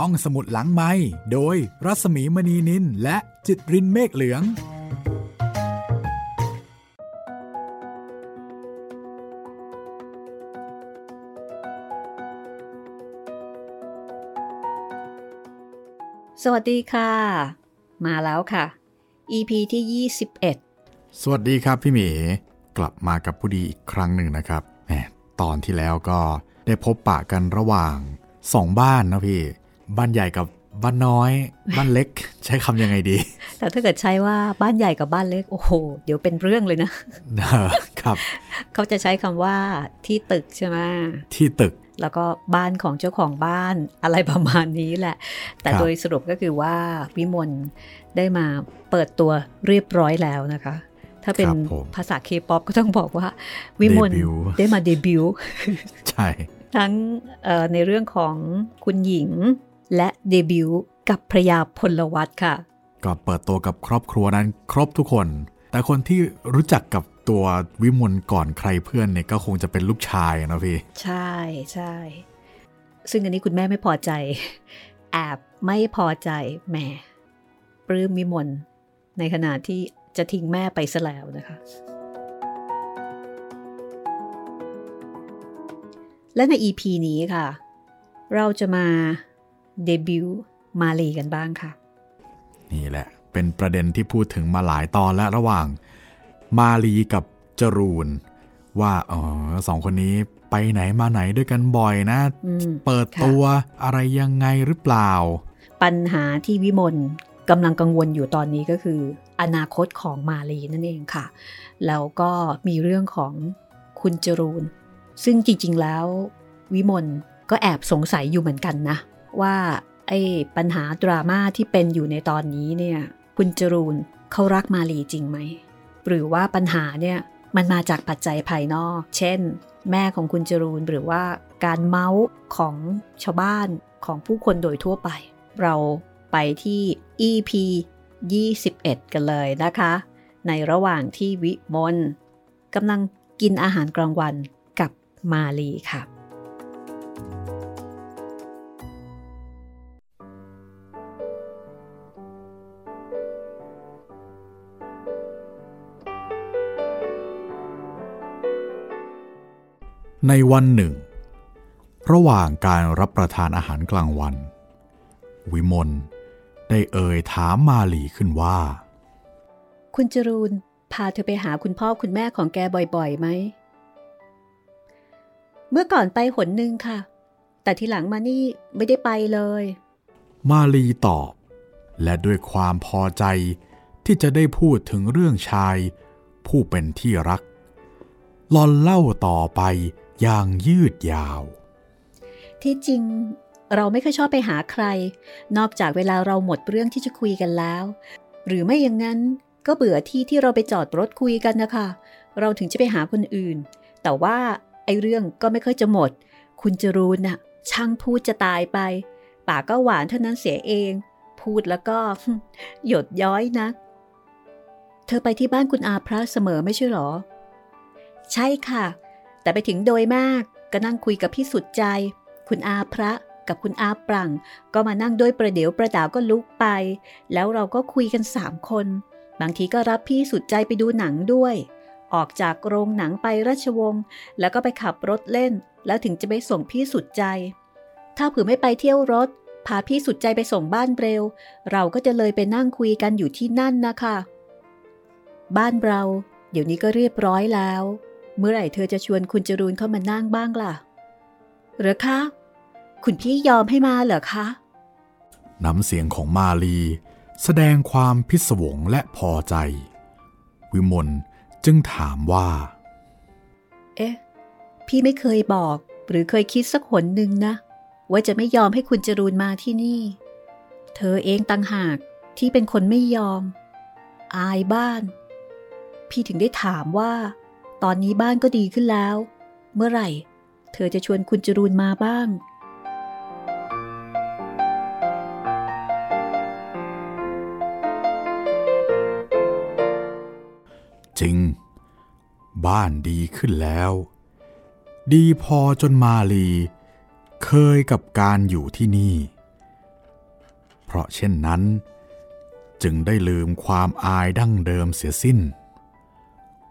ห้องสมุดหลังไม้โดยรัสมีมณีนินและจิตรินเมฆเหลือง สวัสดีค่ะ มาแล้วค่ะ EP ที่ 21 สวัสดีครับพี่หมี กลับมากับผู้ดีอีกครั้งหนึ่งนะครับแหมตอนที่แล้วก็ได้พบปะกันระหว่างสองบ้านนะพี่ บ้านใหญ่กับบ้านน้อย บ้านเล็ก ใช้คำยังไงดี แต่ถ้าเกิดใช้ว่าบ้านใหญ่กับบ้านเล็ก โอ้โห เดี๋ยวเป็นเรื่องเลยนะครับ เขาจะใช้คำว่าที่ตึกใช่ไหมที่ตึก แล้วก็บ้านของเจ้าของบ้านอะไรประมาณนี้แหละ แต่ครับโดยสรุปก็คือว่าวิมลได้มาเปิดตัวเรียบร้อยแล้วนะคะ ถ้าเป็นครับผมภาษาเคป๊อปก็ต้องบอกว่า วิมลเดบิวต์ได้มาเดบิวต์ใช่ทั้งเอ่อในเรื่องของคุณหญิง และเดบิวต์กับพระยาพลวัตค่ะ ก็เปิดตัวกับครอบครัวนั้นครบทุกคน แต่คนที่รู้จักกับตัววิมลก่อนใครเพื่อนเนี่ยก็คงจะเป็นลูกชายนะพี่ ใช่ใช่ซึ่งอันนี้คุณแม่ไม่พอใจ แอบไม่พอใจแหมปลื้มมิมนในขณะที่จะทิ้งแม่ไปซะแล้วนะคะ และใน EP นี้ค่ะ เราจะมา เดบิวต์มาลีกันบ้างค่ะ นี่แหละ เป็นประเด็นที่พูดถึงมาหลายตอนแล้วระหว่าง มาลีกับจรูน ว่าเออสองคนนี้ไปไหนมาไหนด้วยกันบ่อยนะอืมเปิดค่ะตัวอะไรยังไงหรือเปล่า ปัญหาที่วิมลกำลังกังวลอยู่ตอนนี้ก็คือ อนาคตของมาลีนั่นเองค่ะ แล้วก็มีเรื่องของคุณจรูน ซึ่งจริงๆแล้ววิมลก็แอบสงสัยอยู่เหมือนกันนะ ว่าไอ้ปัญหาดราม่าที่เป็นอยู่ในตอนนี้เนี่ยคุณจรูนเขารักมาลีจริงไหม หรือว่าปัญหาเนี่ยมันมาจากปัจจัยภายนอก เช่น แม่ของคุณจรูนหรือว่าการเมาส์ของชาวบ้านของผู้คนโดยทั่วไป เราไปที่ EP 21 กันเลยนะคะ ในระหว่างที่วิมลกำลังกินอาหารกลางวันกับมาลีค่ะ ในวันหนึ่ง ระหว่างการรับประทานอาหารกลางวัน วิมลได้เอ่ยถามมาลีขึ้นว่า คุณจรูนพาเธอไปหาคุณพ่อคุณแม่ของแกบ่อยๆไหม เมื่อก่อนไปหนหนึ่งค่ะ แต่ทีหลังมานี่ไม่ได้ไปเลย มาลีตอบ และด้วยความพอใจที่จะได้พูดถึงเรื่องชาย ผู้เป็นที่รักหลอนเล่าต่อไป อย่างยืดยาว ที่จริงเราไม่ค่อยชอบไปหาใคร นอกจากเวลาเราหมดเรื่องที่จะคุยกันแล้ว หรือไม่อย่างนั้นก็เบื่อที่ที่เราไปจอดรถคุยกันนะคะ เราถึงจะไปหาคนอื่น แต่ว่าไอ้เรื่องก็ไม่ค่อยจะหมด คุณจรูนน่ะ ช่างพูดจะตายไป ปากก็หวานเท่านั้นเสียเอง พูดแล้วก็ หยดย้อยนะเธอไปที่บ้านคุณอาพระเสมอไม่ใช่หรอ ใช่ค่ะ แต่ไปถึงโดยมากก็นั่งคุยกับพี่สุดใจ คุณอาพระกับคุณอาปรังก็มานั่งด้วยประเดี๋ยวประดาวก็ลุกไป แล้วเราก็คุยกันสามคน บางทีก็รับพี่สุดใจไปดูหนังด้วย ออกจากโรงหนังไปราชวงศ์แล้วก็ไปขับรถเล่น แล้วถึงจะไปส่งพี่สุดใจ ถ้าเผื่อไม่ไปเที่ยวรถ พาพี่สุดใจไปส่งบ้านเร็ว เราก็จะเลยไปนั่งคุยกันอยู่ที่นั่นนะคะ บ้านเรา เดี๋ยวนี้ก็เรียบร้อยแล้ว เมื่อไหร่เธอจะชวนคุณจรูนเข้ามานั่งบ้างล่ะ เหรอคะ คุณพี่ยอมให้มาเหรอคะ น้ำเสียงของมาลี แสดงความพิศวงและพอใจ วิมลจึงถามว่า เอ๊ะ พี่ไม่เคยบอกหรือเคยคิดสักหนหนึ่งนะ ว่าจะไม่ยอมให้คุณจรูนมาที่นี่ เธอเองต่างหากที่เป็นคนไม่ยอม อายบ้าน พี่ถึงได้ถามว่า ตอนนี้บ้านก็ดีขึ้นแล้ว เมื่อไหร่ เธอจะชวนคุณจรูนมาบ้าง จริง บ้านดีขึ้นแล้ว ดีพอจนมาลี เคยกับการอยู่ที่นี่ เพราะเช่นนั้น จึงได้ลืมความอายดั้งเดิมเสียสิ้น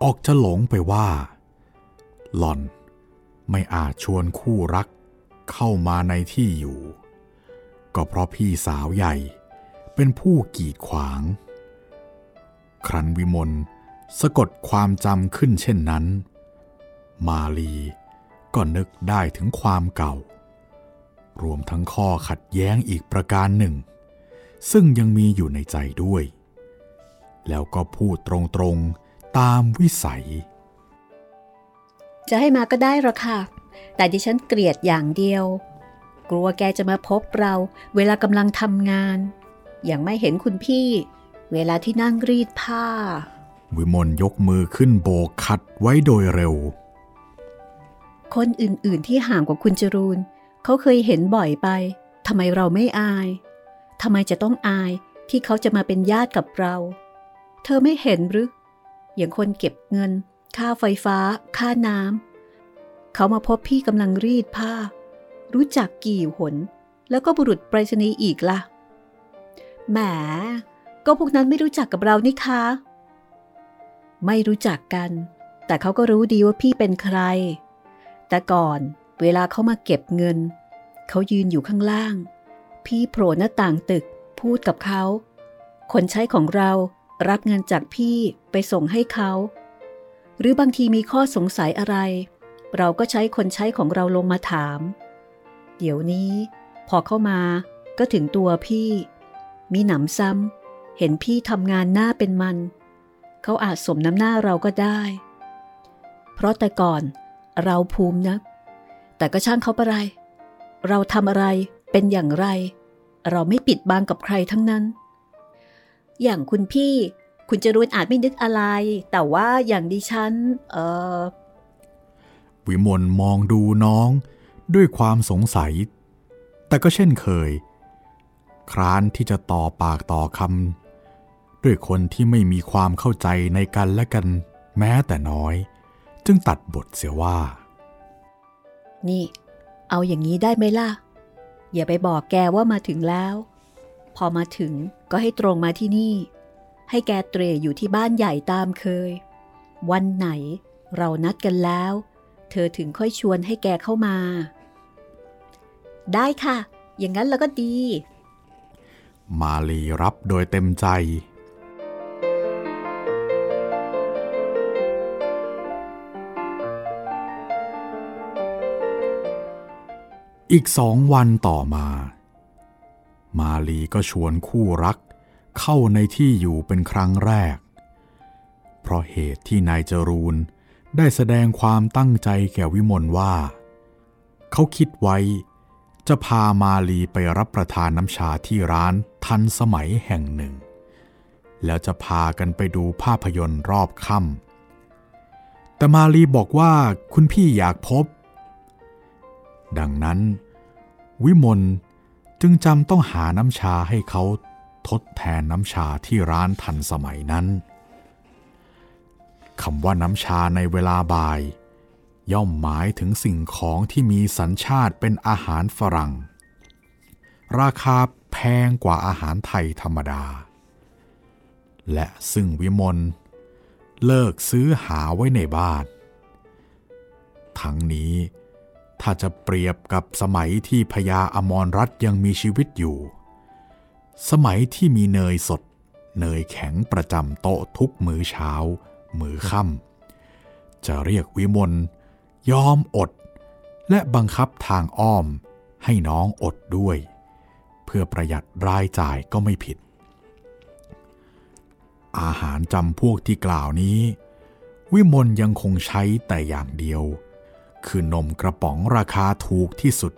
ออกจะหลงไปว่า หล่อนไม่อาจชวนคู่รักเข้ามาในที่อยู่ ก็เพราะพี่สาวใหญ่เป็นผู้กีดขวาง ครันวิมลสะกดความจำขึ้นเช่นนั้น มาลีก็นึกได้ถึงความเก่า รวมทั้งข้อขัดแย้งอีกประการหนึ่ง ซึ่งยังมีอยู่ในใจด้วย แล้วก็พูดตรงๆ ตามวิสัย จะให้มาก็ได้หรอกค่ะ แต่ดิฉันเกลียดอย่างเดียว กลัวแกจะมาพบเราเวลากำลังทำงาน อย่างไม่เห็นคุณพี่ เวลาที่นั่งรีดผ้า วิมลยกมือขึ้นโบกขัดไว้โดยเร็ว คนอื่นๆที่ห่างกว่าคุณจรูนเขาเคยเห็นบ่อยไปทำไมเราไม่อายทำไมจะต้องอายที่เขาจะมาเป็นญาติกับเรา เธอไม่เห็นหรือ อย่างคนเก็บเงิน ค่าไฟฟ้า ค่าน้ำเขามาพบพี่กำลังรีดผ้า รู้จักกี่หน แล้วก็บุรุษไปรษณีย์อีกละ่ะ แหม ก็พวกนั้นไม่รู้จักกับเรานี่คะไม่รู้จักกัน แต่เขาก็รู้ดีว่าพี่เป็นใคร แต่ก่อนเวลาเขามาเก็บเงิน เขายืนอยู่ข้างล่าง พี่โผล่หน้าต่างตึกพูดกับเขา คนใช้ของเรา รับเงินจากพี่ไปส่งให้เขา หรือบางทีมีข้อสงสัยอะไร เราก็ใช้คนใช้ของเราลงมาถาม เดี๋ยวนี้ พอเข้ามาก็ถึงตัวพี่ มีหนำซ้ำเห็นพี่ทำงานหน้าเป็นมัน เขาอาจสมน้ำหน้าเราก็ได้ เพราะแต่ก่อนเราภูมินัก แต่ก็ช่างเขาไปไร เราทำอะไรเป็นอย่างไร เราไม่ปิดบังกับใครทั้งนั้น อย่างคุณพี่ คุณจรูนอาจไม่นึกอะไร แต่ว่าอย่างดิฉัน เออวิมลมองดูน้องด้วยความสงสัย แต่ก็เช่นเคย คร้านที่จะต่อปากต่อคำด้วยคนที่ไม่มีความเข้าใจในกันและกันแม้แต่น้อย จึงตัดบทเสียว่า นี่ เอาอย่างนี้ได้ไหมล่ะ อย่าไปบอกแกว่ามาถึงแล้ว พอมาถึงก็ให้ตรงมาที่นี่ ให้แกเตรอยู่ที่บ้านใหญ่ตามเคย วันไหนเรานัดกันแล้ว เธอถึงค่อยชวนให้แกเข้ามา ได้ค่ะ อย่างนั้นแล้วก็ดี มาลีรับโดยเต็มใจ อีกสองวันต่อมา มาลีก็ชวนคู่รักเข้าในที่อยู่เป็นครั้งแรก เพราะเหตุที่นายจรูนได้แสดงความตั้งใจแก่วิมลว่า เขาคิดไว้จะพามาลีไปรับประทานน้ำชาที่ร้านทันสมัยแห่งหนึ่ง แล้วจะพากันไปดูภาพยนตร์รอบค่ำแต่มาลีบอกว่าคุณพี่อยากพบ ดังนั้น วิมล จึงจำต้องหาน้ำชาให้เขาทดแทนน้ำชาที่ร้านทันสมัยนั้นคำว่าน้ำชาในเวลาบ่าย ย่อมหมายถึงสิ่งของที่มีสัญชาติเป็นอาหารฝรั่ง ราคาแพงกว่าอาหารไทยธรรมดา และซึ่งวิมลเลิกซื้อหาไว้ในบ้าน ทั้งนี้ ถ้าจะเปรียบกับสมัยที่พญาอมรรัตยังมีชีวิตอยู่ สมัยที่มีเนยสด เนยแข็งประจำโต๊ะทุกมื้อเช้า มื้อค่ำจะเรียกวิมลยอมอด และบังคับทางอ้อมให้น้องอดด้วย เพื่อประหยัดรายจ่ายก็ไม่ผิด อาหารจำพวกที่กล่าวนี้ วิมลยังคงใช้แต่อย่างเดียว คือนมกระป๋องราคาถูกที่สุด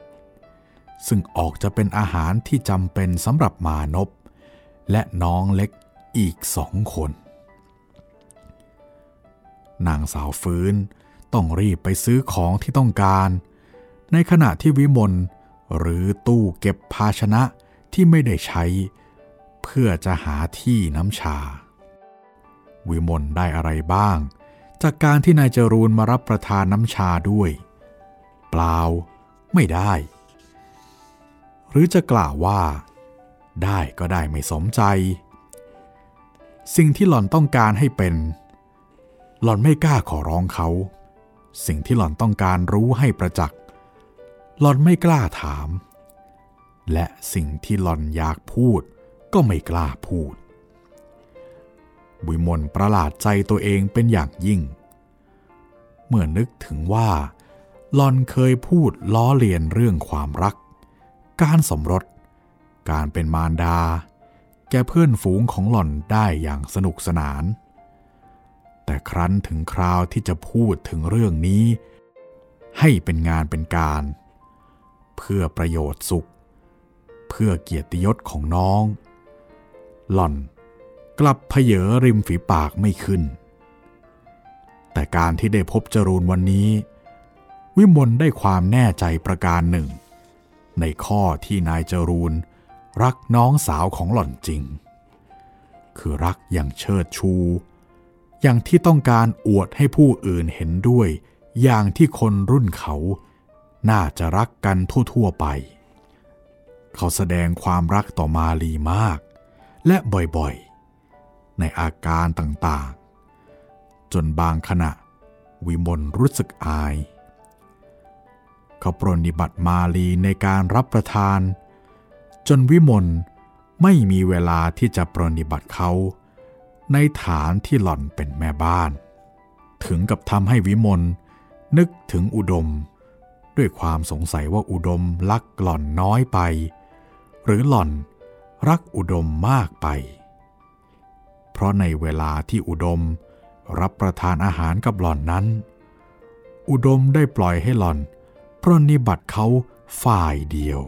ซึ่งออกจะเป็นอาหารที่จำเป็นสำหรับมานพ และน้องเล็กอีกสองคน นางสาวฟื้นต้องรีบไปซื้อของที่ต้องการ ในขณะที่วิมลหรือตู้เก็บภาชนะที่ไม่ได้ใช้ เพื่อจะหาที่น้ำชา วิมลได้อะไรบ้าง จากการที่นายจรูนมารับประทานน้ำชาด้วย เปล่าไม่ได้ หรือจะกล่าวว่า ได้ก็ได้ไม่สมใจ สิ่งที่หล่อนต้องการให้เป็น หล่อนไม่กล้าขอร้องเขา สิ่งที่หล่อนต้องการรู้ให้ประจักษ์หล่อนไม่กล้าถาม และสิ่งที่หล่อนอยากพูดก็ไม่กล้าพูด วิมลประหลาดใจตัวเองเป็นอย่างยิ่ง เมื่อนึกถึงว่าหลอนเคยพูดล้อเลียนเรื่องความรัก การสมรส การเป็นมารดา แกเพื่อนฝูงของหล่อนได้อย่างสนุกสนาน แต่ครั้นถึงคราวที่จะพูดถึงเรื่องนี้ ให้เป็นงานเป็นการ เพื่อประโยชน์สุข เพื่อเกียรติยศของน้อง หล่อน กลับเพเยอริมฝีปากไม่ขึ้น แต่การที่ได้พบจรูนวันนี้ วิมลได้ความแน่ใจประการหนึ่ง ในข้อที่นายจรูนรักน้องสาวของหล่อนจริง คือรักอย่างเชิดชู อย่างที่ต้องการอวดให้ผู้อื่นเห็นด้วย อย่างที่คนรุ่นเขา น่าจะรักกันทั่วๆไป เขาแสดงความรักต่อมาลีมาก และบ่อยๆ ในอาการต่างๆ จนบางขณะวิมลรู้สึกอาย เขาปรนนิบัติมาลีในการรับประทาน จนวิมลไม่มีเวลาที่จะปรนนิบัติเขา ในฐานที่หล่อนเป็นแม่บ้าน ถึงกับทำให้วิมลนึกถึงอุดม ด้วยความสงสัยว่าอุดมรักหล่อนน้อยไป หรือหล่อนรักอุดมมากไป เพราะในเวลาที่อุดมรับประทานอาหารกับหล่อนนั้น อุดมได้ปล่อยให้หล่อนปรนนิบัติเขาฝ่ายเดียว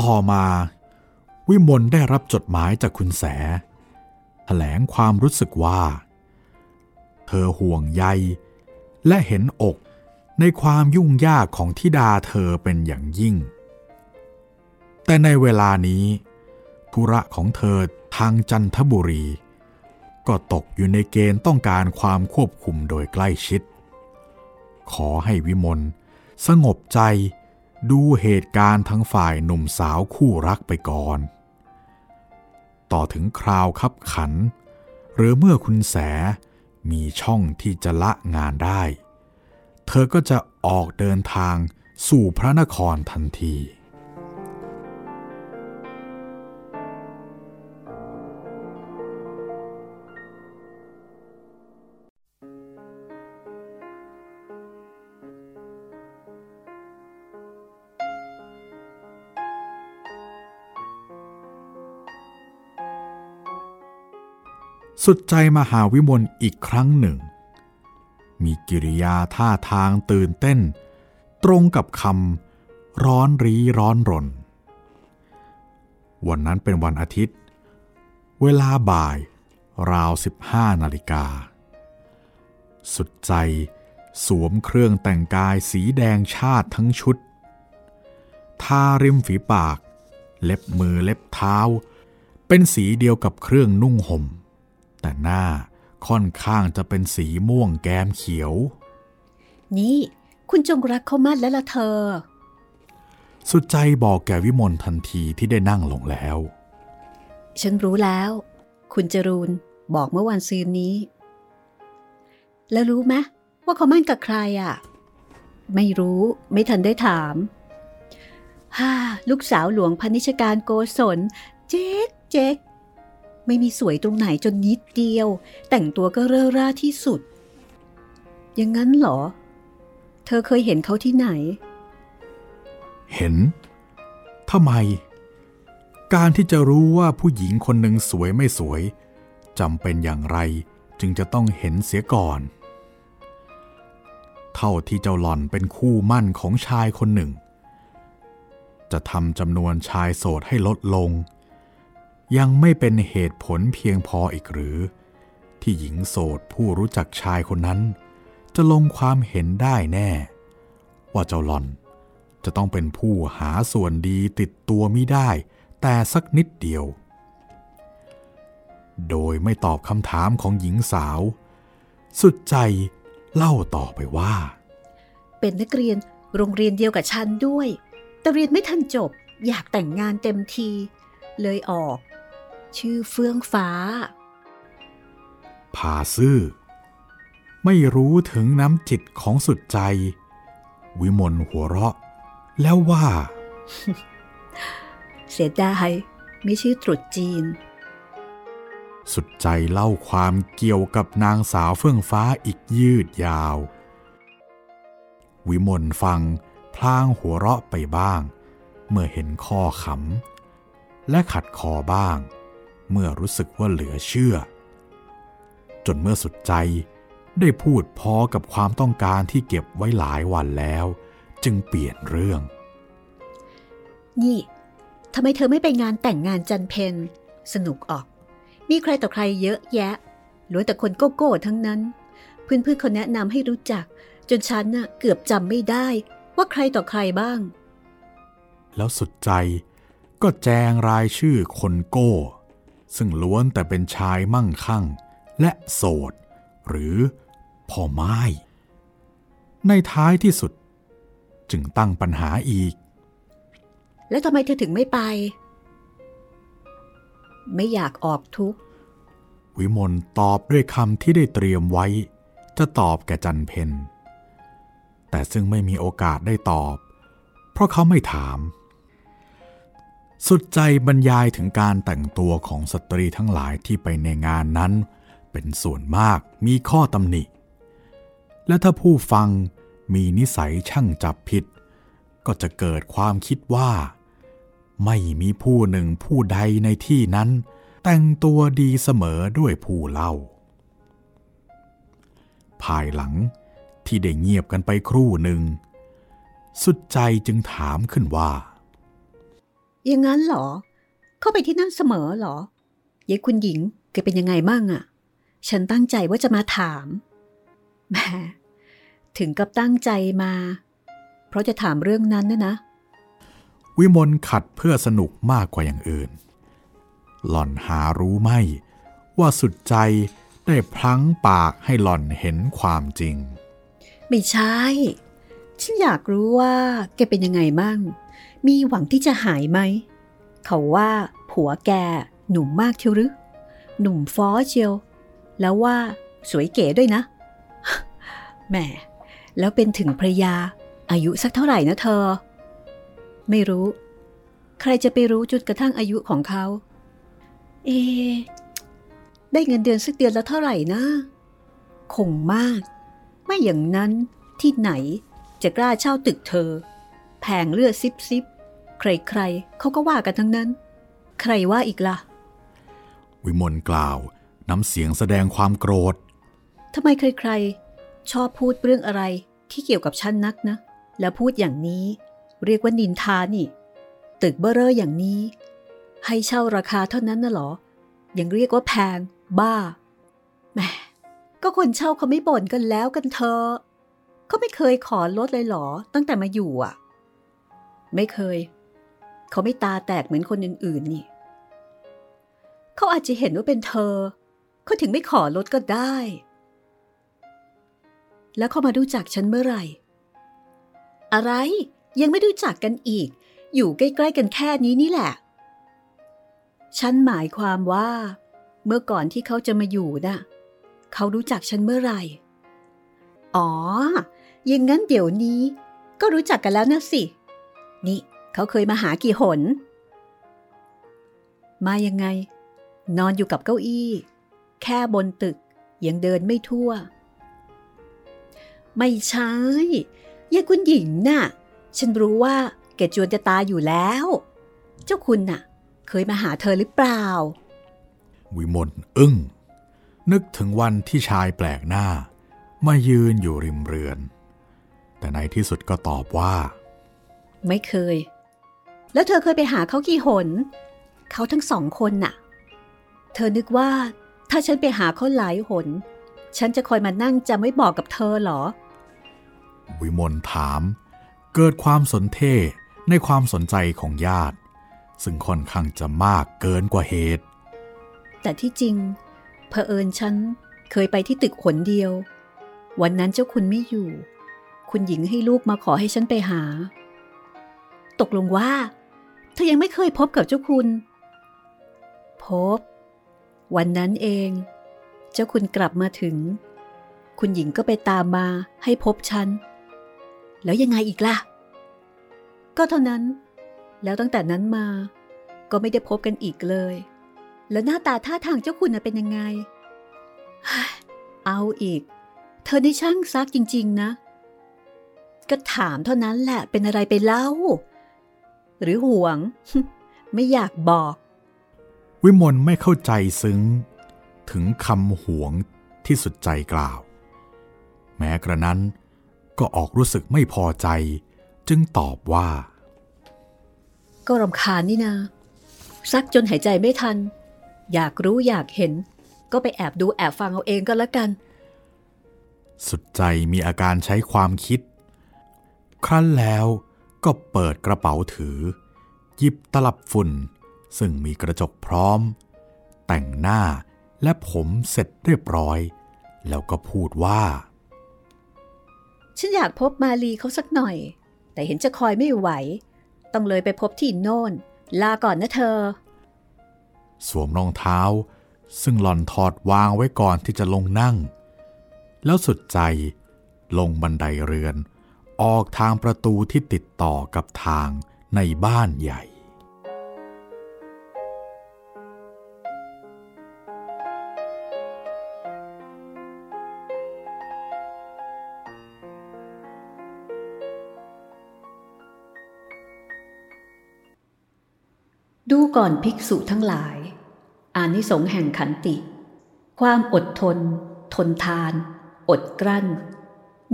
ต่อมาวิมลได้รับจดหมายจากคุณแส แถลงความรู้สึกว่า เธอห่วงใย และเห็นอกในความยุ่งยากของทิดาเธอเป็นอย่างยิ่ง แต่ในเวลานี้ธุระของเธอทางจันทบุรี ก็ตกอยู่ในเกณฑ์ต้องการความควบคุมโดยใกล้ชิด ขอให้วิมลสงบใจดูเหตุการณ์ทั้งฝ่ายหนุ่มสาวคู่รักไปก่อน ต่อถึงคราวคับขัน หรือเมื่อคุณแสมีช่องที่จะละงานได้ เธอก็จะออกเดินทางสู่พระนครทันที สุดใจมหาวิมลอีกครั้งหนึ่ง มีกิริยาท่าทางตื่นเต้น ตรงกับคำร้อนรีร้อนรน วันนั้นเป็นวันอาทิตย์ เวลาบ่ายราว 15 นาฬิกา สุดใจสวมเครื่องแต่งกายสีแดงชาติทั้งชุด ทาริมฝีปาก เล็บมือเล็บเท้า เป็นสีเดียวกับเครื่องนุ่งห่ม แต่หน้าค่อนข้างจะเป็นสีม่วงแกมเขียว นี่ คุณจงรักเขามั่นแล้วล่ะเธอ สุดใจบอกแก่วิมลทันทีที่ได้นั่งลงแล้ว ฉันรู้แล้ว คุณจรูนบอกเมื่อวันซืนนี้ แล้วรู้ไหมว่าเขามั่นกับใครอะ ไม่รู้ไม่ทันได้ถามฮ่าลูกสาวหลวงพันิชการโกศล เจ๊กเจ๊ก ไม่มีสวยตรงไหนจนนิดเดียว แต่งตัวก็เร่อร่าที่สุด อย่างนั้นเหรอ เธอเคยเห็นเขาที่ไหน เห็นทำไม การที่จะรู้ว่าผู้หญิงคนหนึ่งสวยไม่สวยจำเป็นอย่างไรจึงจะต้องเห็นเสียก่อน เท่าที่เจ้าหล่อนเป็นคู่มั่นของชายคนหนึ่ง จะทำจำนวนชายโสดให้ลดลง ยังไม่เป็นเหตุผลเพียงพออีกหรือ ที่หญิงโสดผู้รู้จักชายคนนั้น จะลงความเห็นได้แน่ ว่าเจ้าหลอนจะต้องเป็นผู้หาส่วนดีติดตัวมิได้ แต่สักนิดเดียว โดยไม่ตอบคำถามของหญิงสาว สุดใจเล่าต่อไปว่า เป็นนักเรียนโรงเรียนเดียวกับฉันด้วย แต่เรียนไม่ทันจบอยากแต่งงานเต็มที เลยออก ชื่อเฟื่องฟ้าผาซื่อ ไม่รู้ถึงน้ำจิตของสุดใจ วิมลหัวเราะ แล้วว่า เสียดายไม่ชื่อตรุษจีน สุดใจเล่าความเกี่ยวกับนางสาวเฟื่องฟ้าอีกยืดยาว วิมลฟังพลางหัวเราะไปบ้าง เมื่อเห็นข้อขำและขัดคอบ้าง เมื่อรู้สึกว่าเหลือเชื่อ จนเมื่อสุดใจได้พูดพอกับความต้องการที่เก็บไว้หลายวันแล้ว จึงเปลี่ยนเรื่อง นี่ทำไมเธอไม่ไปงานแต่งงานจันเพนสนุกออก มีใครต่อใครเยอะแยะล้วนแต่คนโก้โก้ทั้งนั้น เพื่อนๆเขาแนะนำให้รู้จัก จนฉันน่ะเกือบจำไม่ได้ว่าใครต่อใครบ้าง แล้วสุดใจก็แจงรายชื่อคนโก้ ซึ่งล้วนแต่เป็นชายมั่งคั่ง และโสด หรือพ่อไม้ ในท้ายที่สุด จึงตั้งปัญหาอีก แล้วทำไมเธอถึงไม่ไป ไม่อยากออกทุกข์วิมลตอบด้วยคำที่ได้เตรียมไว้ จะตอบแก่จันเพนแต่ซึ่งไม่มีโอกาสได้ตอบ เพราะเขาไม่ถาม สุดใจบรรยายถึงการแต่งตัวของสตรีทั้งหลายที่ไปในงานนั้น เป็นส่วนมากมีข้อตำหนิ และถ้าผู้ฟังมีนิสัยช่างจับผิด ก็จะเกิดความคิดว่า ไม่มีผู้หนึ่งผู้ใดในที่นั้น แต่งตัวดีเสมอด้วยผู้เล่า ภายหลังที่ได้เงียบกันไปครู่หนึ่ง สุดใจจึงถามขึ้นว่า อย่างนั้นเหรอ เข้าไปที่นั่นเสมอเหรอยายคุณหญิงแกเป็นยังไงมั่งอะฉันตั้งใจว่าจะมาถามแหมถึงกับตั้งใจมา เพราะจะถามเรื่องนั้นนะนะ วิมลขัดเพื่อสนุกมากกว่าอย่างอื่น หล่อนหารู้ไม่ว่าสุดใจได้พลั้งปากให้หล่อนเห็นความจริง ไม่ใช่ ฉันอยากรู้ว่าแกเป็นยังไงมั่งมีหวังที่จะหายไหม เขาว่าผัวแกหนุ่มมากเชียวหรือ หนุ่มฟ้อเชียว แล้วว่าสวยเก๋ด้วยนะ แหม แล้วเป็นถึงภรรยา อายุสักเท่าไหร่นะเธอ ไม่รู้ ใครจะไปรู้จุดกระทั่งอายุของเขา เอ ได้เงินเดือนสักเดือนละเท่าไหร่นะ คงมาก ไม่อย่างนั้นที่ไหน จะกล้าเช่าตึกเธอแพงเลือดซิบซิบใครๆเขาก็ว่ากันทั้งนั้น ใครว่าอีกล่ะ วิมลกล่าว น้ำเสียงแสดงความโกรธทำไมใครๆ ชอบพูดเรื่องอะไรที่เกี่ยวกับฉันนักนะ แล้วพูดอย่างนี้ เรียกว่านินทานี่ ตึกเบ้อเร่ออย่างนี้ ให้เช่าราคาเท่านั้นน่ะเหรอ ยังเรียกว่าแพง บ้าแหมก็คนเช่าเขาไม่บ่นกันแล้วกันเธอ เขาไม่เคยขอลดเลยเหรอ ตั้งแต่มาอยู่อะ ไม่เคย เขาไม่ตาแตกเหมือนคนอื่นๆนี่ เขาอาจจะเห็นว่าเป็นเธอ เขาถึงไม่ขอลดก็ได้ แล้วเขามารู้จักฉันเมื่อไหร่ อะไร ยังไม่รู้จักกันอีก อยู่ใกล้ ๆ กันแค่นี้นี่แหละ ฉันหมายความว่า เมื่อก่อนที่เขาจะมาอยู่น่ะเขารู้จักฉันเมื่อไหร่ อ๋อ อย่างงั้นเดี๋ยวนี้ก็รู้จักกันแล้วนะสิ นี่เขาเคยมาหากี่หน มายังไง นอนอยู่กับเก้าอี้ แค่บนตึก ยังเดินไม่ทั่ว ไม่ใช่ยายคุณหญิงน่ะ ฉันรู้ว่าแกจวนจะตายอยู่แล้ว เจ้าคุณน่ะ เคยมาหาเธอหรือเปล่า วิมลอึ้งนึกถึงวันที่ชายแปลกหน้า มายืนอยู่ริมเรือน แต่ในที่สุดก็ตอบว่า ไม่เคย แล้วเธอเคยไปหาเขากี่หน เขาทั้งสองคนน่ะ เธอนึกว่า ถ้าฉันไปหาเขาหลายหน ฉันจะคอยมานั่งจำไว้บอกกับเธอเหรอ วิมลถาม เกิดความสนเทในความสนใจของญาติ ซึ่งค่อนข้างจะมากเกินกว่าเหตุ แต่ที่จริงเผอิญฉันเคยไปที่ตึกหนเดียว วันนั้นเจ้าคุณไม่อยู่ คุณหญิงให้ลูกมาขอให้ฉันไปหา ตกลงว่า เธอยังไม่เคยพบกับเจ้าคุณ พบ วันนั้นเอง เจ้าคุณกลับมาถึง คุณหญิงก็ไปตามมาให้พบฉัน แล้วยังไงอีกล่ะ ก็เท่านั้น แล้วตั้งแต่นั้นมา ก็ไม่ได้พบกันอีกเลย แล้วหน้าตาท่าทางเจ้าคุณเป็นยังไง เอาอีก เธอได้ช่างซักจริง ๆ นะ ก็ถามเท่านั้นแหละเป็นอะไรไปเล่า หรือห่วง ไม่อยากบอก วิมลไม่เข้าใจซึ้ง ถึงคำห่วงที่สุดใจกล่าว แม้กระนั้นก็ออกรู้สึกไม่พอใจ จึงตอบว่า ก็รำคาญนี่นาซักจนหายใจไม่ทัน อยากรู้อยากเห็น ก็ไปแอบดูแอบฟังเอาเองก็แล้วกัน สุดใจมีอาการใช้ความคิด ครั้นแล้วก็เปิดกระเป๋าถือ หยิบตลับฝุ่น ซึ่งมีกระจกพร้อม แต่งหน้าและผมเสร็จเรียบร้อย แล้วก็พูดว่า ฉันอยากพบมาลีเขาสักหน่อย แต่เห็นจะคอยไม่ไหว ต้องเลยไปพบที่โน่น ลาก่อนนะเธอ สวมรองเท้า ซึ่งหล่อนถอดวางไว้ก่อนที่จะลงนั่ง แล้วสุดใจลงบันไดเรือน ออกทางประตูที่ติดต่อกับทางในบ้านใหญ่ ดูก่อนภิกษุทั้งหลาย อานิสงส์แห่งขันติ ความอดทน ทนทาน อดกลั้น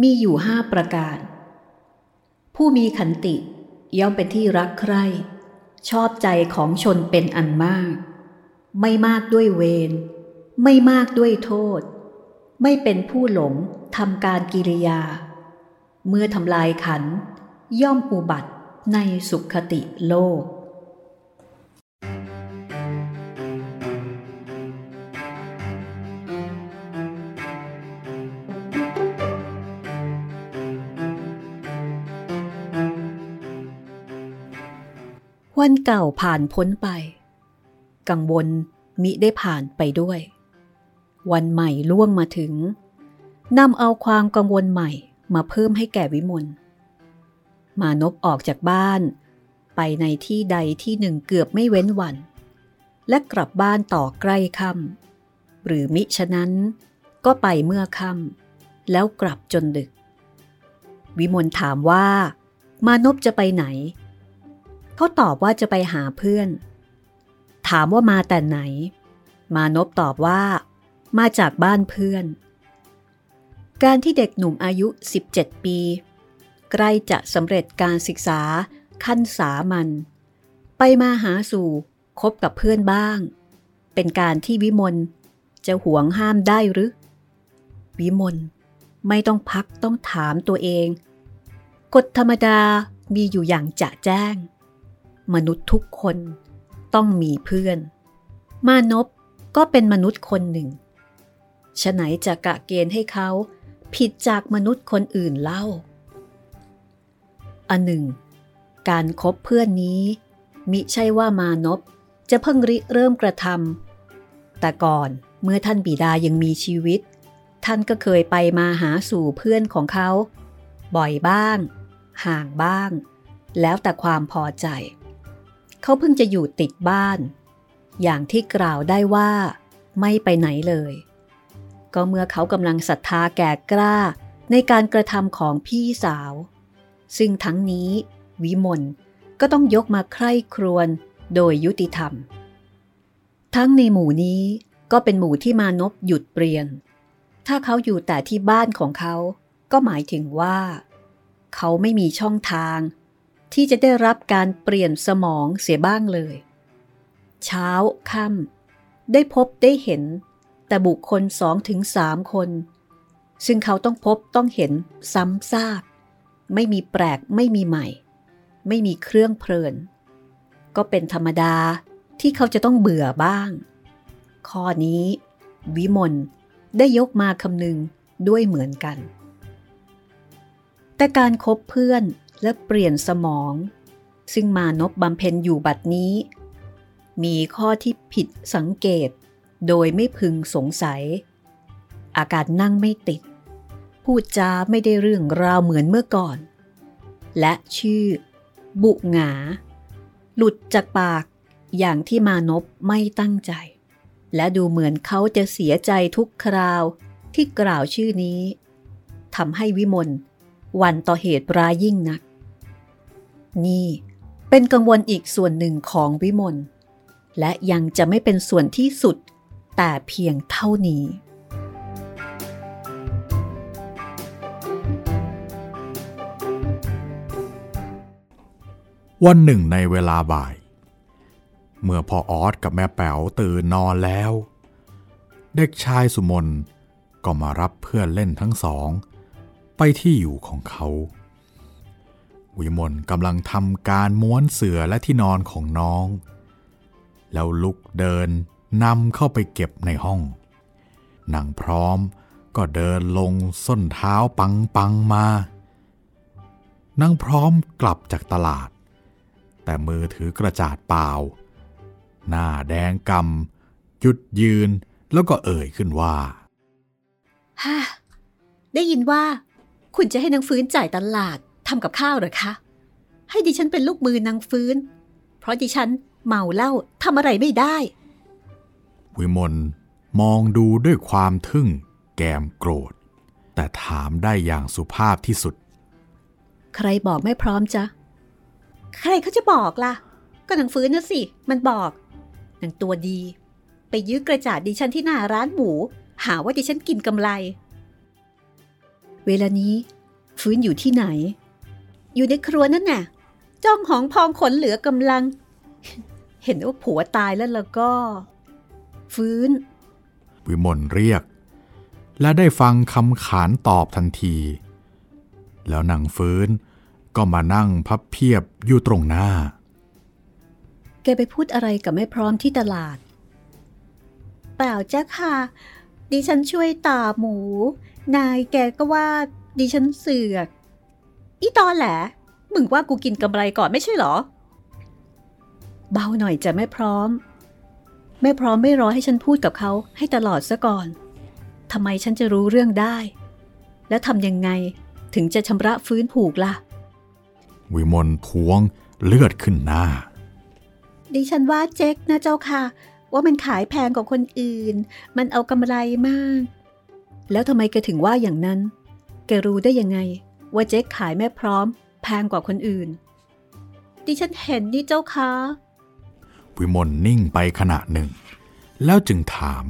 มีอยู่ห้าประการ ผู้มีขันติย่อมเป็นที่รักใคร่ ชอบใจของชนเป็นอันมาก ไม่มากด้วยเวร ไม่มากด้วยโทษ ไม่เป็นผู้หลงทำการกิริยา เมื่อทำลายขัน ย่อมอุบัติในสุขติโลก วันเก่าผ่านพ้นไป กังวลมิได้ผ่านไปด้วย วันใหม่ล่วงมาถึงนำเอาความกังวลใหม่มาเพิ่มให้แก่วิมลมานพออกจากบ้าน ไปในที่ใดที่หนึ่งเกือบไม่เว้นวัน และกลับบ้านต่อใกล้ค่ำหรือมิฉะนั้นก็ไปเมื่อค่ำแล้วกลับจนดึก วิมลถามว่ามานพจะไปไหน เขาตอบว่าจะไปหาเพื่อน ถามว่ามาแต่ไหน มานพตอบว่า มาจากบ้านเพื่อน การที่เด็กหนุ่มอายุ 17 ปี ใกล้จะสำเร็จการศึกษาขั้นสามัญไปมาหาสู่คบกับเพื่อนบ้าง เป็นการที่วิมลจะหวงห้ามได้หรือ วิมลไม่ต้องพักต้องถามตัวเอง กฎธรรมดามีอยู่อย่างจะแจ้ง มนุษย์ทุกคนต้องมีเพื่อน มานพก็เป็นมนุษย์คนหนึ่งฉะไหนจะกะเกณฑ์ให้เขาผิดจากมนุษย์คนอื่นเล่า อันหนึ่ง การครบเพื่อนนี้ มิใช่ว่ามานพจะเพิ่งริเริ่มกระทำแต่ก่อนเมื่อท่านบิดายังมีชีวิต ท่านก็เคยไปมาหาสู่เพื่อนของเขา บ่อยบ้าง ห่างบ้าง แล้วแต่ความพอใจ เขาเพิ่งจะอยู่ติดบ้าน อย่างที่กล่าวได้ว่า ไม่ไปไหนเลย ก็เมื่อเขากำลังศรัทธาแก่กล้าในการกระทำของพี่สาว ซึ่งทั้งนี้ วิมลก็ต้องยกมาใคร่ครวญโดยยุติธรรม ทั้งในหมู่นี้ก็เป็นหมู่ที่มานพหยุดเปลี่ยน ถ้าเขาอยู่แต่ที่บ้านของเขา ก็หมายถึงว่า เขาไม่มีช่องทาง ที่จะได้รับการเปลี่ยนสมองเสียบ้างเลย เช้าค่ำได้พบได้เห็น แต่บุคคลสองถึงสามคน ซึ่งเขาต้องพบต้องเห็นซ้ำซาก ไม่มีแปลกไม่มีใหม่ ไม่มีเครื่องเพลิน ก็เป็นธรรมดาที่เขาจะต้องเบื่อบ้าง ข้อนี้ วิมลได้ยกมาคำนึงด้วยเหมือนกัน แต่แต่การครบเพื่อน และเปลี่ยนสมอง ซึ่งมานพบำเพ็ญอยู่บัดนี้ มีข้อที่ผิดสังเกต โดยไม่พึงสงสัย อาการนั่งไม่ติด พูดจาไม่ได้เรื่องราวเหมือนเมื่อก่อน และชื่อ บุหงา หลุดจากปากอย่างที่มานพไม่ตั้งใจ และดูเหมือนเขาจะเสียใจทุกคราวที่กล่าวชื่อนี้ทำให้วิมลวันต่อเหตุร้ายยิ่งนัก นี่เป็นกังวลอีกส่วนหนึ่งของวิมลและยังจะไม่เป็นส่วนที่สุดแต่เพียงเท่านี้ วันหนึ่งในเวลาบ่าย เมื่อพ่อออสกับแม่แป๋วตื่นนอนแล้ว เด็กชายสุมนก็มารับเพื่อนเล่นทั้งสอง ไปที่อยู่ของเขา วิมลกำลังทำการม้วนเสื่อและที่นอนของน้อง แล้วลุกเดินนำเข้าไปเก็บในห้องนางพร้อมก็เดินลงส้นเท้าปังปังมานางพร้อมกลับจากตลาด แต่มือถือกระจาดเปล่า หน้าแดงกำหยุดยืนแล้วก็เอ่ยขึ้นว่าฮ่าได้ยินว่า คุณจะให้นางฟื้นจ่ายตลาด ทำกับข้าวเหรอคะ ให้ดิฉันเป็นลูกมือนางฟื้น เพราะดิฉันเมาเหล้าทำอะไรไม่ได้ วิมลมองดูด้วยความทึ่ง แกมโกรธ แต่ถามได้อย่างสุภาพที่สุด ใครบอกไม่พร้อมจ๊ะ ใครเขาจะบอกล่ะ ก็นางฟื้นนะสิ มันบอกนางตัวดี ไปยื้อกระจาดดิฉันที่หน้าร้านหมู หาว่าดิฉันกินกำไร เวลานี้ฟื้นอยู่ที่ไหน อยู่ในครัวนั่นน่ะ จ้องหองพองขนเหลือกำลัง เห็นว่าผัวตายแล้วแล้วก็ ฟื้น วิมลเรียก และได้ฟังคำขานตอบทันที แล้วนางฟื้นก็มานั่งพับเพียบอยู่ตรงหน้า แกไปพูดอะไรกับแม่พร้อมที่ตลาด เปล่าจ้ะค่ะ ดิฉันช่วยตาหมู นายแกก็ว่าดิฉันเสือก อีตอนแหละมึงว่ากูกินกำไรก่อนไม่ใช่เหรอ เบาหน่อยจะไม่พร้อม ไม่พร้อมไม่รอให้ฉันพูดกับเขาให้ตลอดซะก่อนทำไมฉันจะรู้เรื่องได้ แล้วทำยังไงถึงจะชำระฟื้นผูกล่ะ วิมลทวงเลือดขึ้นหน้า ดิฉันว่าเจ๊กนะเจ้าค่ะ ว่ามันขายแพงกว่าคนอื่น มันเอากำไรมาก แล้วทำไมแกถึงว่าอย่างนั้น แกรู้ได้ยังไง ว่าเจ๊กขายแม่พร้อม แพงกว่าคนอื่น ดิฉันเห็นนี่เจ้าค่ะวิมลนิ่งไปขณะหนึ่ง แล้วจึงถาม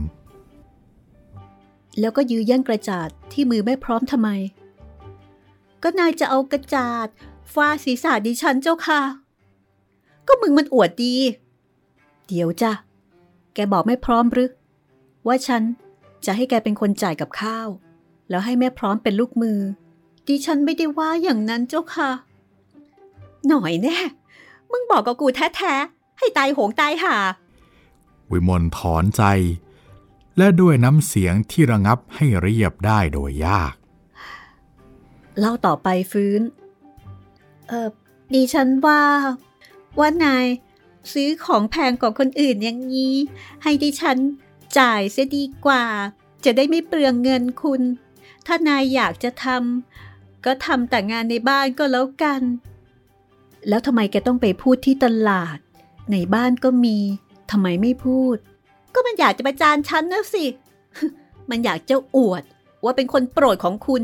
แล้วก็ยื้อแย่งกระจาดที่มือแม่พร้อมทำไม ก็นายจะเอากระจาดฟาดศีรษะดิฉันเจ้าค่ะ ก็มึงมันอวดดี เดี๋ยวจ้ะ แกบอกไม่พร้อมหรือ ว่าฉันจะให้แกเป็นคนจ่ายกับข้าว แล้วให้แม่พร้อมเป็นลูกมือ ดิฉันไม่ได้ว่าอย่างนั้นเจ้าค่ะ หน่อยแน่ มึงบอกกับกูแท้ๆ ให้ตายโหงตายห่า วิมลถอนใจ และด้วยน้ำเสียงที่ระงับให้เรียบได้โดยยาก เล่าต่อไปฟื้น เออดิฉันว่า ว่านาย ซื้อของแพงกว่าคนอื่นอย่างนี้ ให้ดิฉันจ่ายเสียดีกว่า จะได้ไม่เปลืองเงินคุณถ้านายอยากจะทำ ก็ทำแต่งานในบ้านก็แล้วกัน แล้วทำไมแกต้องไปพูดที่ตลาด ในบ้านก็มีทำไมไม่พูด ก็มันอยากจะประจานฉันนะสิ มันอยากจะอวด ว่าเป็นคนโปรดของคุณ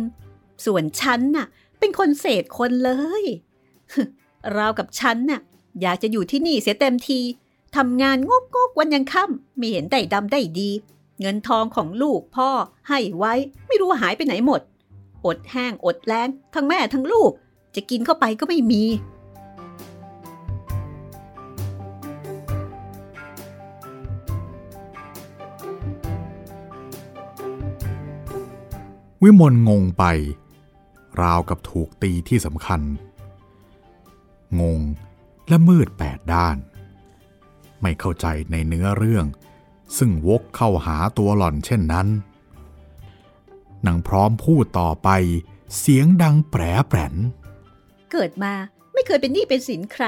ส่วนฉันน่ะ เป็นคนเศษคนเลยราวกับฉันน่ะ อยากจะอยู่ที่นี่เสียเต็มทีทำงานงกงกวันยังค่ำไม่เห็นได้ดำได้ดี เงินทองของลูกพ่อให้ไว้ ไม่รู้หายไปไหนหมด อดแห้งอดแล้งทั้งแม่ทั้งลูก จะกินเข้าไปก็ไม่มี วิมลงงไป ราวกับถูกตีที่สำคัญ งงและมืดแปดด้าน ไม่เข้าใจในเนื้อเรื่อง ซึ่งวกเข้าหาตัวหล่อนเช่นนั้น นางพร้อมพูดต่อไป เสียงดังแปรแปรนเกิดมาไม่เคยเป็นหนี้เป็นสินใคร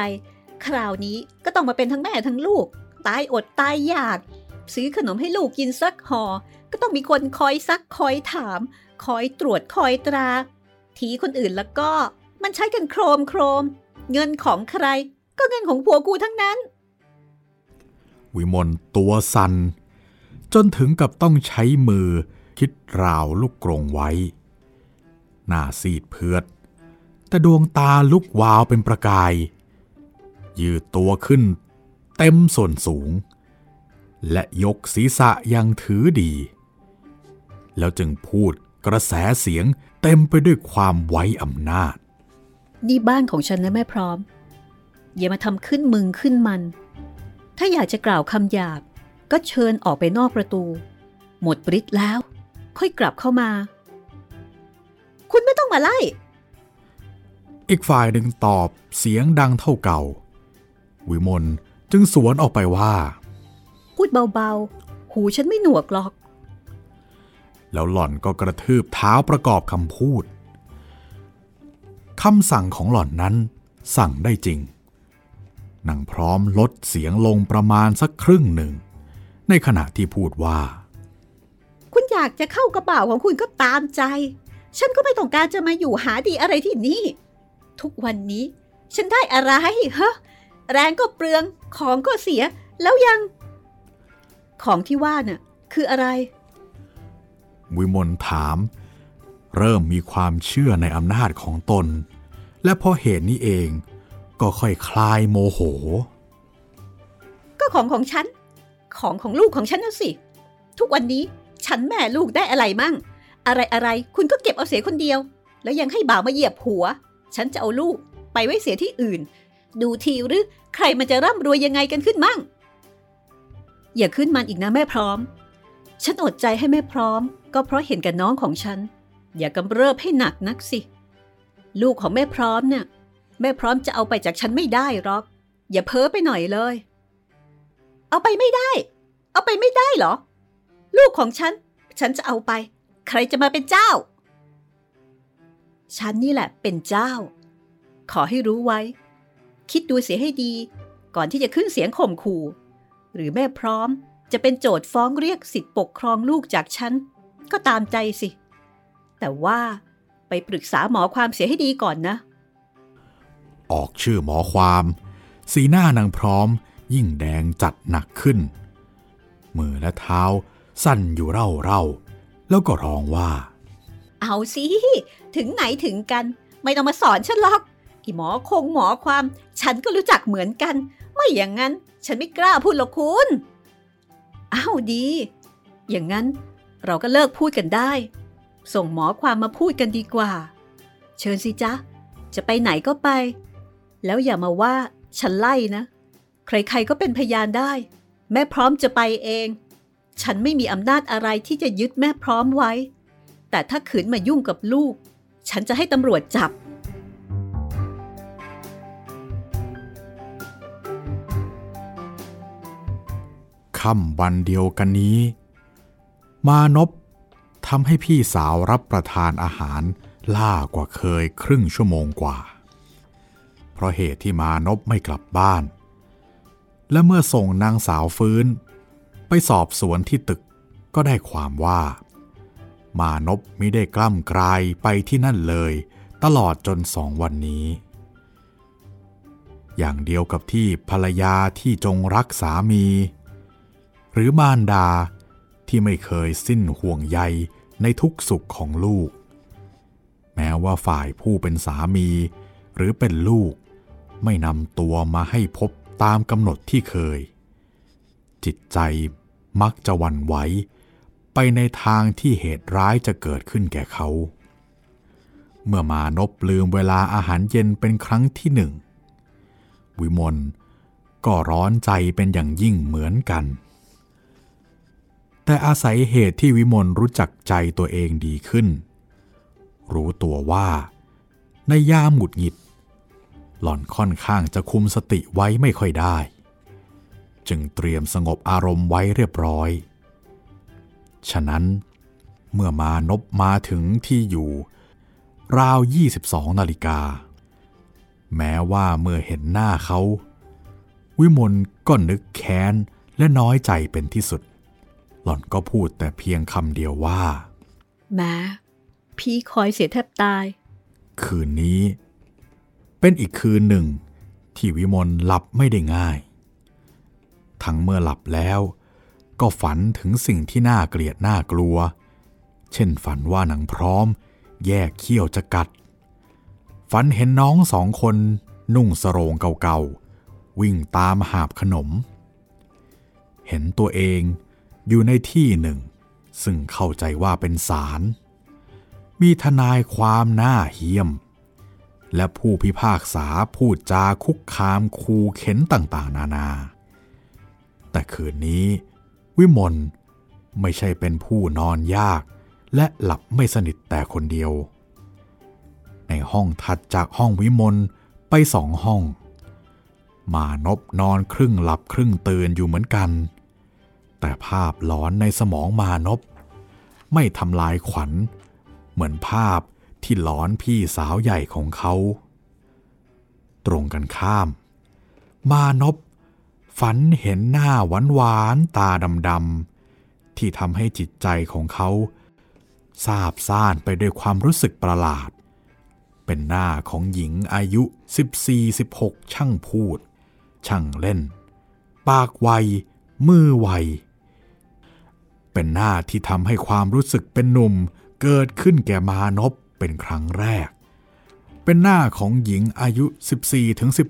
คราวนี้ก็ต้องมาเป็นทั้งแม่ทั้งลูก ตายอดตายอยาก ซื้อขนมให้ลูกกินสักห่อ ก็ต้องมีคนคอยซักคอยถาม คอยตรวจคอยตรา ทีคนอื่นแล้วก็มันใช้กันโครมโครม เงินของใคร ก็เงินของผัวกูทั้งนั้น วิมลตัวสัน่นจนถึงกับต้องใช้มือ คิดราวลูกกรงไว้ หน้าซีดเพือด แต่ดวงตาลุกวาวเป็นประกาย ยืดตัวขึ้น เต็มส่วนสูง และยกศีรษะยังถือดี แล้วจึงพูดกระแสเสียงเต็มไปด้วยความไว้อำนาจ นี่บ้านของฉันนะแม่พร้อม อย่ามาทำขึ้นมึงขึ้นมัน ถ้าอยากจะกล่าวคำหยาบก็เชิญออกไปนอกประตู หมดฤทธิ์แล้ว ค่อยกลับเข้ามา คุณไม่ต้องมาไล่ อีกฝ่ายหนึ่งตอบเสียงดังเท่าเก่า วิมลจึงสวนออกไปว่า พูดเบาๆ หูฉันไม่หนวกหรอก แล้วหล่อนก็กระทืบเท้าประกอบคำพูดคำสั่งของหล่อนนั้นสั่งได้จริงนางพร้อมลดเสียงลงประมาณสักครึ่งหนึ่ง ในขณะที่พูดว่าคุณอยากจะเข้ากระเป๋าของคุณก็ตามใจ ฉันก็ไม่ต้องการจะมาอยู่หาดีอะไรที่นี่ ทุกวันนี้ ฉันได้อะไรฮะแรงก็เปลืองของก็เสีย แล้วยัง ของที่ว่าน่ะ คืออะไร วิมลถาม เริ่มมีความเชื่อในอำนาจของตน และเพราะเหตุนี้เองก็ค่อยคลายโมโห ก็ของของฉัน ของของลูกของฉันนะสิ ทุกวันนี้ ฉันแม่ลูกได้อะไรมั่ง อะไรอะไรคุณก็เก็บเอาเสียคนเดียว แล้วยังให้บ่าวมาเหยียบหัว ฉันจะเอาลูกไปไว้เสียที่อื่น ดูทีหรือใครมันจะร่ำรวยยังไงกันขึ้นมั่ง อย่าขึ้นมันอีกนะแม่พร้อม ฉันอดใจให้แม่พร้อม ก็เพราะเห็นกับน้องของฉัน อย่ากำเริบให้หนักนักสิ ลูกของแม่พร้อมเนี่ยแม่พร้อมจะเอาไปจากฉันไม่ได้หรอก อย่าเพ้อไปหน่อยเลย เอาไปไม่ได้ เอาไปไม่ได้เหรอ ลูกของฉัน ฉันจะเอาไป ใครจะมาเป็นเจ้า ฉันนี่แหละเป็นเจ้า ขอให้รู้ไว้ คิดดูเสียให้ดี ก่อนที่จะขึ้นเสียงข่มขู่ หรือแม่พร้อมจะเป็นโจทย์ฟ้องเรียกสิทธิปกครองลูกจากฉัน ก็ตามใจสิ แต่ว่าไปปรึกษาหมอความเสียให้ดีก่อนนะ ออกชื่อหมอความ สีหน้านางพร้อมยิ่งแดงจัดหนักขึ้น มือและเท้า สั่นอยู่เร่าเร่าแล้วก็ร้องว่า เอาสิ ถึงไหนถึงกัน ไม่ต้องมาสอนฉันหรอก อีหมอคงหมอความ ฉันก็รู้จักเหมือนกัน ไม่อย่างนั้น ฉันไม่กล้าพูดหรอกคุณอ้าวดี อย่างนั้นเราก็เลิกพูดกันได้ ส่งหมอความมาพูดกันดีกว่า เชิญสิจ๊ะ จะไปไหนก็ไป แล้วอย่ามาว่าฉันไล่นะ ใครๆก็เป็นพยานได้ แม่พร้อมจะไปเอง ฉันไม่มีอำนาจอะไรที่จะยึดแม่พร้อมไว้ แต่ถ้าขืนมายุ่งกับลูก ฉันจะให้ตำรวจจับ ค่ำวันเดียวกันนี้ มานพทำให้พี่สาวรับประทานอาหารล่ากว่าเคยครึ่งชั่วโมงกว่า เพราะเหตุที่มานพไม่กลับบ้าน และเมื่อส่งนางสาวฟื้น ไปสอบสวนที่ตึกก็ได้ความว่า มานพไม่ได้กล้ำกลายไปที่นั่นเลย ตลอดจนสองวันนี้ อย่างเดียวกับที่ภรรยาที่จงรักสามี หรือมารดาที่ไม่เคยสิ้นห่วงใยในทุกสุขของลูก แม้ว่าฝ่ายผู้เป็นสามีหรือเป็นลูก ไม่นำตัวมาให้พบตามกำหนดที่เคย จิตใจ มักจะวันไหวไปในทางที่เหตุร้ายจะเกิดขึ้นแก่เขา เมื่อมานบลืมเวลาอาหารเย็นเป็นครั้งที่หนึ่ง วิมลก็ร้อนใจเป็นอย่างยิ่งเหมือนกัน แต่อาศัยเหตุที่วิมลรู้จักใจตัวเองดีขึ้น รู้ตัวว่า ในยามหงุดหงิด หล่อนค่อนข้างจะคุมสติไว้ไม่ค่อยได้ จึงเตรียมสงบอารมณ์ไว้เรียบร้อย ฉะนั้นเมื่อมานบมาถึงที่อยู่ ราว 22 นาฬิกา แม้ว่าเมื่อเห็นหน้าเขา วิมลก็นึกแค้นและน้อยใจเป็นที่สุด หล่อนก็พูดแต่เพียงคำเดียวว่าแม้พี่คอยเสียแทบตาย คืนนี้ เป็นอีกคืนหนึ่ง ที่วิมลหลับไม่ได้ง่าย ทั้งเมื่อหลับแล้ว ก็ฝันถึงสิ่งที่น่าเกลียดน่ากลัว เช่นฝันว่านางพร้อม แยกเขี้ยวจะกัด ฝันเห็นน้องสองคนนุ่งสโรงเก่าๆ วิ่งตามหาบขนม เห็นตัวเองอยู่ในที่หนึ่ง ซึ่งเข้าใจว่าเป็นศาลมีทนายความหน้าเหี้ยม และผู้พิพากษาพูดจาคุกคามคูเข็นต่างๆ นานา แต่คืนนี้ วิมลไม่ใช่เป็นผู้นอนยาก และหลับไม่สนิทแต่คนเดียว ในห้องถัดจากห้องวิมลไปสองห้อง มานพนอนครึ่งหลับครึ่งตื่นอยู่เหมือนกัน แต่ภาพหลอนในสมองมานพไม่ทำลายขวัญ เหมือนภาพที่หลอนพี่สาวใหญ่ของเขา ตรงกันข้าม มานพ ฝันเห็นหน้าหวานหวานๆตาดำๆที่ทำให้จิตใจของเขาซาบซ่านไปด้วยความรู้สึกประหลาด เป็นหน้าของหญิงอายุ 14-16 ช่างพูด ช่างเล่น ปากไว มือไว เป็นหน้าที่ทำให้ความรู้สึกเป็นหนุ่มเกิดขึ้นแก่มานพเป็นครั้งแรก เป็นหน้าของหญิงอายุ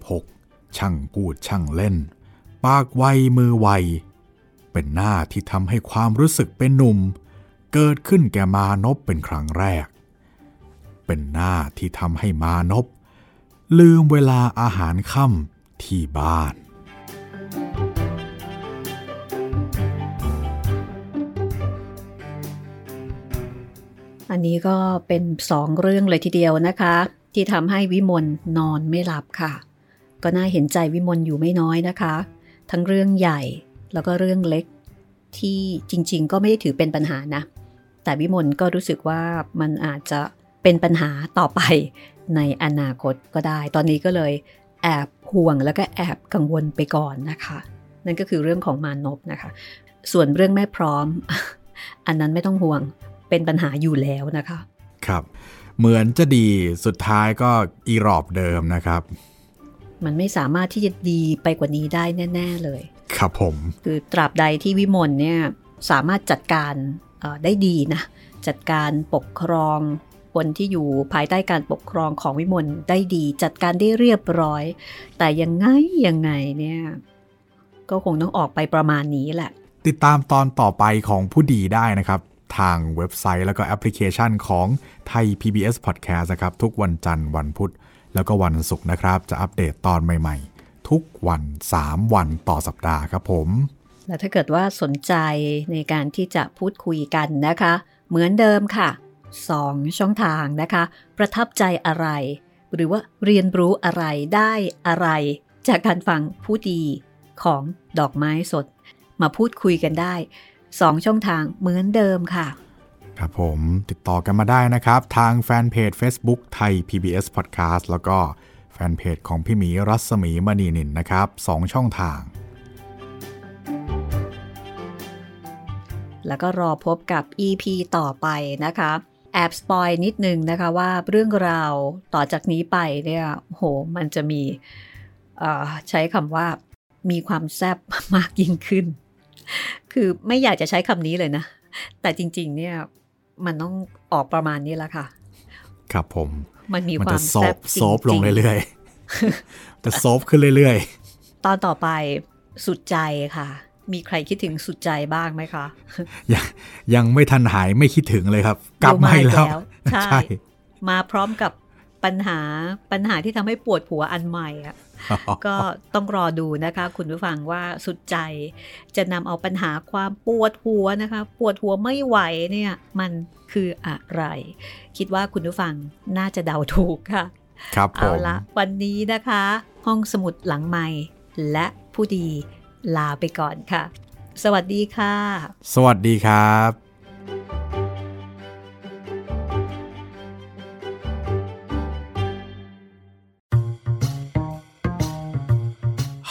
14-16 ช่างพูดช่างเล่น ปากไวมือไว เป็นหน้าที่ทำให้ความรู้สึกเป็นหนุ่ม เกิดขึ้นแก่มานพเป็นครั้งแรก เป็นหน้าที่ทำให้มานพลืมเวลาอาหารค่ำที่บ้าน อันนี้ก็เป็นสองเรื่องเลยทีเดียวนะคะ ที่ทำให้วิมลนอนไม่หลับค่ะ ก็น่าเห็นใจวิมลอยู่ไม่น้อยนะคะ ทั้งเรื่องใหญ่แล้วก็เรื่องเล็กที่จริง ๆ ก็ไม่ได้ถือเป็นปัญหานะ แต่วิมลก็รู้สึกว่ามันอาจจะเป็นปัญหาต่อไปในอนาคตก็ได้ ตอนนี้ก็เลยแอบห่วงแล้วก็แอบกังวลไปก่อนนะคะ นั่นก็คือเรื่องของมานพนะคะ ส่วนเรื่องแม่พร้อม อันนั้นไม่ต้องห่วงเป็นปัญหาอยู่แล้วนะคะ ครับ เหมือนจะดีสุดท้ายก็อีรอบเดิมนะครับ มันไม่สามารถที่จะดีไปกว่านี้ได้แน่ ๆเลย ครับผม คือตราบใดที่วิมลเนี่ยสามารถจัดการเอ่อได้ดีนะ จัดการปกครองคนที่อยู่ภายใต้การปกครองของวิมลได้ดี จัดการได้เรียบร้อย แต่ยังไงยังไงเนี่ย ก็คงต้องออกไปประมาณนี้แหละ ติดตามตอนต่อไปของผู้ดีได้นะครับ ทางเว็บไซต์แล้วก็แอปพลิเคชันของไทย PBS Podcast นะครับ ทุกวันจันทร์วันพุธ แล้วก็วันศุกร์นะครับ จะอัปเดตตอนใหม่ๆ ทุกวัน 3 วันต่อสัปดาห์ครับผม และถ้าเกิดว่าสนใจในการที่จะพูดคุยกันนะคะ เหมือนเดิมค่ะ 2 ช่องทางนะคะ ประทับใจอะไร หรือว่าเรียนรู้อะไรได้อะไร จากการฟังผู้ดีของดอกไม้สด มาพูดคุยกันได้ 2 ช่องทางเหมือนเดิมค่ะ ครับผมติดต่อกันมาได้นะครับ ทางแฟนเพจ Facebook ไทย PBS Podcast แล้วก็แฟนเพจของพี่หมีรัศมีมณีนินนะครับ2ช่องทาง แล้วก็รอพบกับ EP ต่อไปนะคะแอบสปอยนิดนึงนะคะว่าเรื่องราวต่อจากนี้ไปเนี่ยโหมันจะมีใช้คำว่ามีความแซ่บมากยิ่งขึ้น คือไม่อยากจะใช้คำนี้เลยนะ แต่จริง ๆ เนี่ย มันต้องออกประมาณนี้แล้วค่ะ ครับผม มันมีมันควาจะมโซแซ่บบจริงๆโซบลงเรื่อยๆจะโซบขึ้นเรื่อยตอนต่อไปสุดใจค่ะ มีใครคิดถึงสุดใจบ้างไหมคะๆยังยังไม่ทันหายไม่คิดถึงเลยครับ กลับมาอีกแล้วเดี๋ยวมาอีกแล้วใช่ใช่ มาพร้อมกับปัญหาปัญหาที่ทำให้ปวดหัวอันใหม่อะ ก็ต้องรอดูนะคะ คุณผู้ฟังว่าสุดใจจะนำเอาปัญหาความปวดหัวนะคะ ปวดหัวไม่ไหวเนี่ยมันคืออะไร คิดว่าคุณผู้ฟังน่าจะเดาถูกค่ะ ครับผเอามละวันนี้นะคะ ห้องสมุดหลังใหม่และผู้ดีลาไปก่อนค่ะ สวัสดีค่ะ สวัสดีครับ